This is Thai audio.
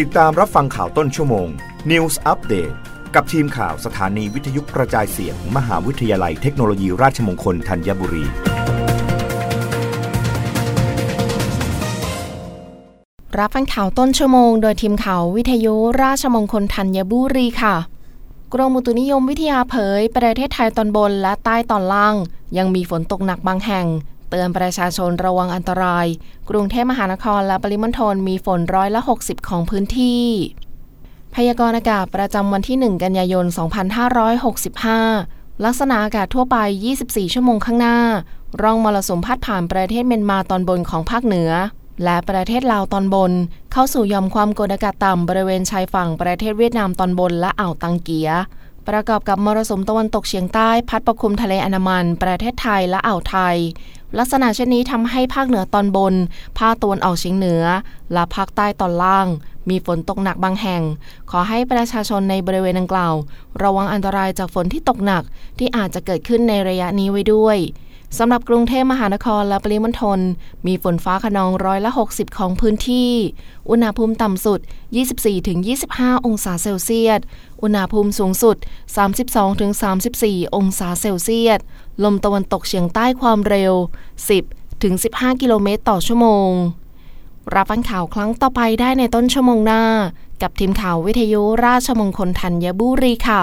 ติดตามรับฟังข่าวต้นชั่วโมง News Update กับทีมข่าวสถานีวิทยุกระจายเสียงมหาวิทยาลัยเทคโนโลยีราชมงคลธัญบุรี รับฟังข่าวต้นชั่วโมง โดยทีมข่าววิทยุราชมงคลธัญบุรีค่ะ กรมอุตุนิยมวิทยาเผย ประเทศไทยตอนบนและใต้ตอนล่าง ยังมีฝนตกหนักบางแห่ง เตือนประชาชนระวังอันตราย กรุงเทพมหานครและปริมณฑลมีฝนร้อยละ 60 ของพื้นที่ พยากรณ์อากาศประจำวันที่ 1 กันยายน 2565 ลักษณะอากาศทั่วไป 24 ชั่วโมงข้างหน้า ร่องมรสุมพัดผ่านประเทศเมียนมาตอนบนของภาคเหนือ และประเทศลาวตอนบน เข้าสู่ยอมความกดอากาศต่ำบริเวณชายฝั่งประเทศเวียดนามตอนบนและอ่าวตังเกียประกอบกับมรสุมตะวันตกเฉียงใต้ พัดปกคลุมทะเลอันดามัน ประเทศไทยและอ่าวไทย ลักษณะเช่นนี้ทำให้ภาคเหนือตอนบน ภาคตะวันออกเฉียงเหนือ และภาคใต้ตอนล่าง มีฝนตกหนักบางแห่ง ขอให้ประชาชนในบริเวณดังกล่าว ระวังอันตรายจากฝนที่ตกหนักที่อาจจะเกิดขึ้นในระยะนี้ไว้ด้วย สำหรับกรุงเทพมหานครและปริมณฑลมีฝนฟ้าขนองร้อยละ 60 ของพื้นที่ อุณหภูมิต่ำสุด 24-25 องศาเซลเซียส อุณหภูมิสูงสุด 32-34 องศาเซลเซียส ลมตะวันตกเฉียงใต้ความเร็ว 10-15 กิโลเมตรต่อชั่วโมง รับฟังข่าวครั้งต่อไปได้ในต้นชั่วโมงหน้า กับทีมข่าววิทยุราชมงคลธัญบุรีค่ะ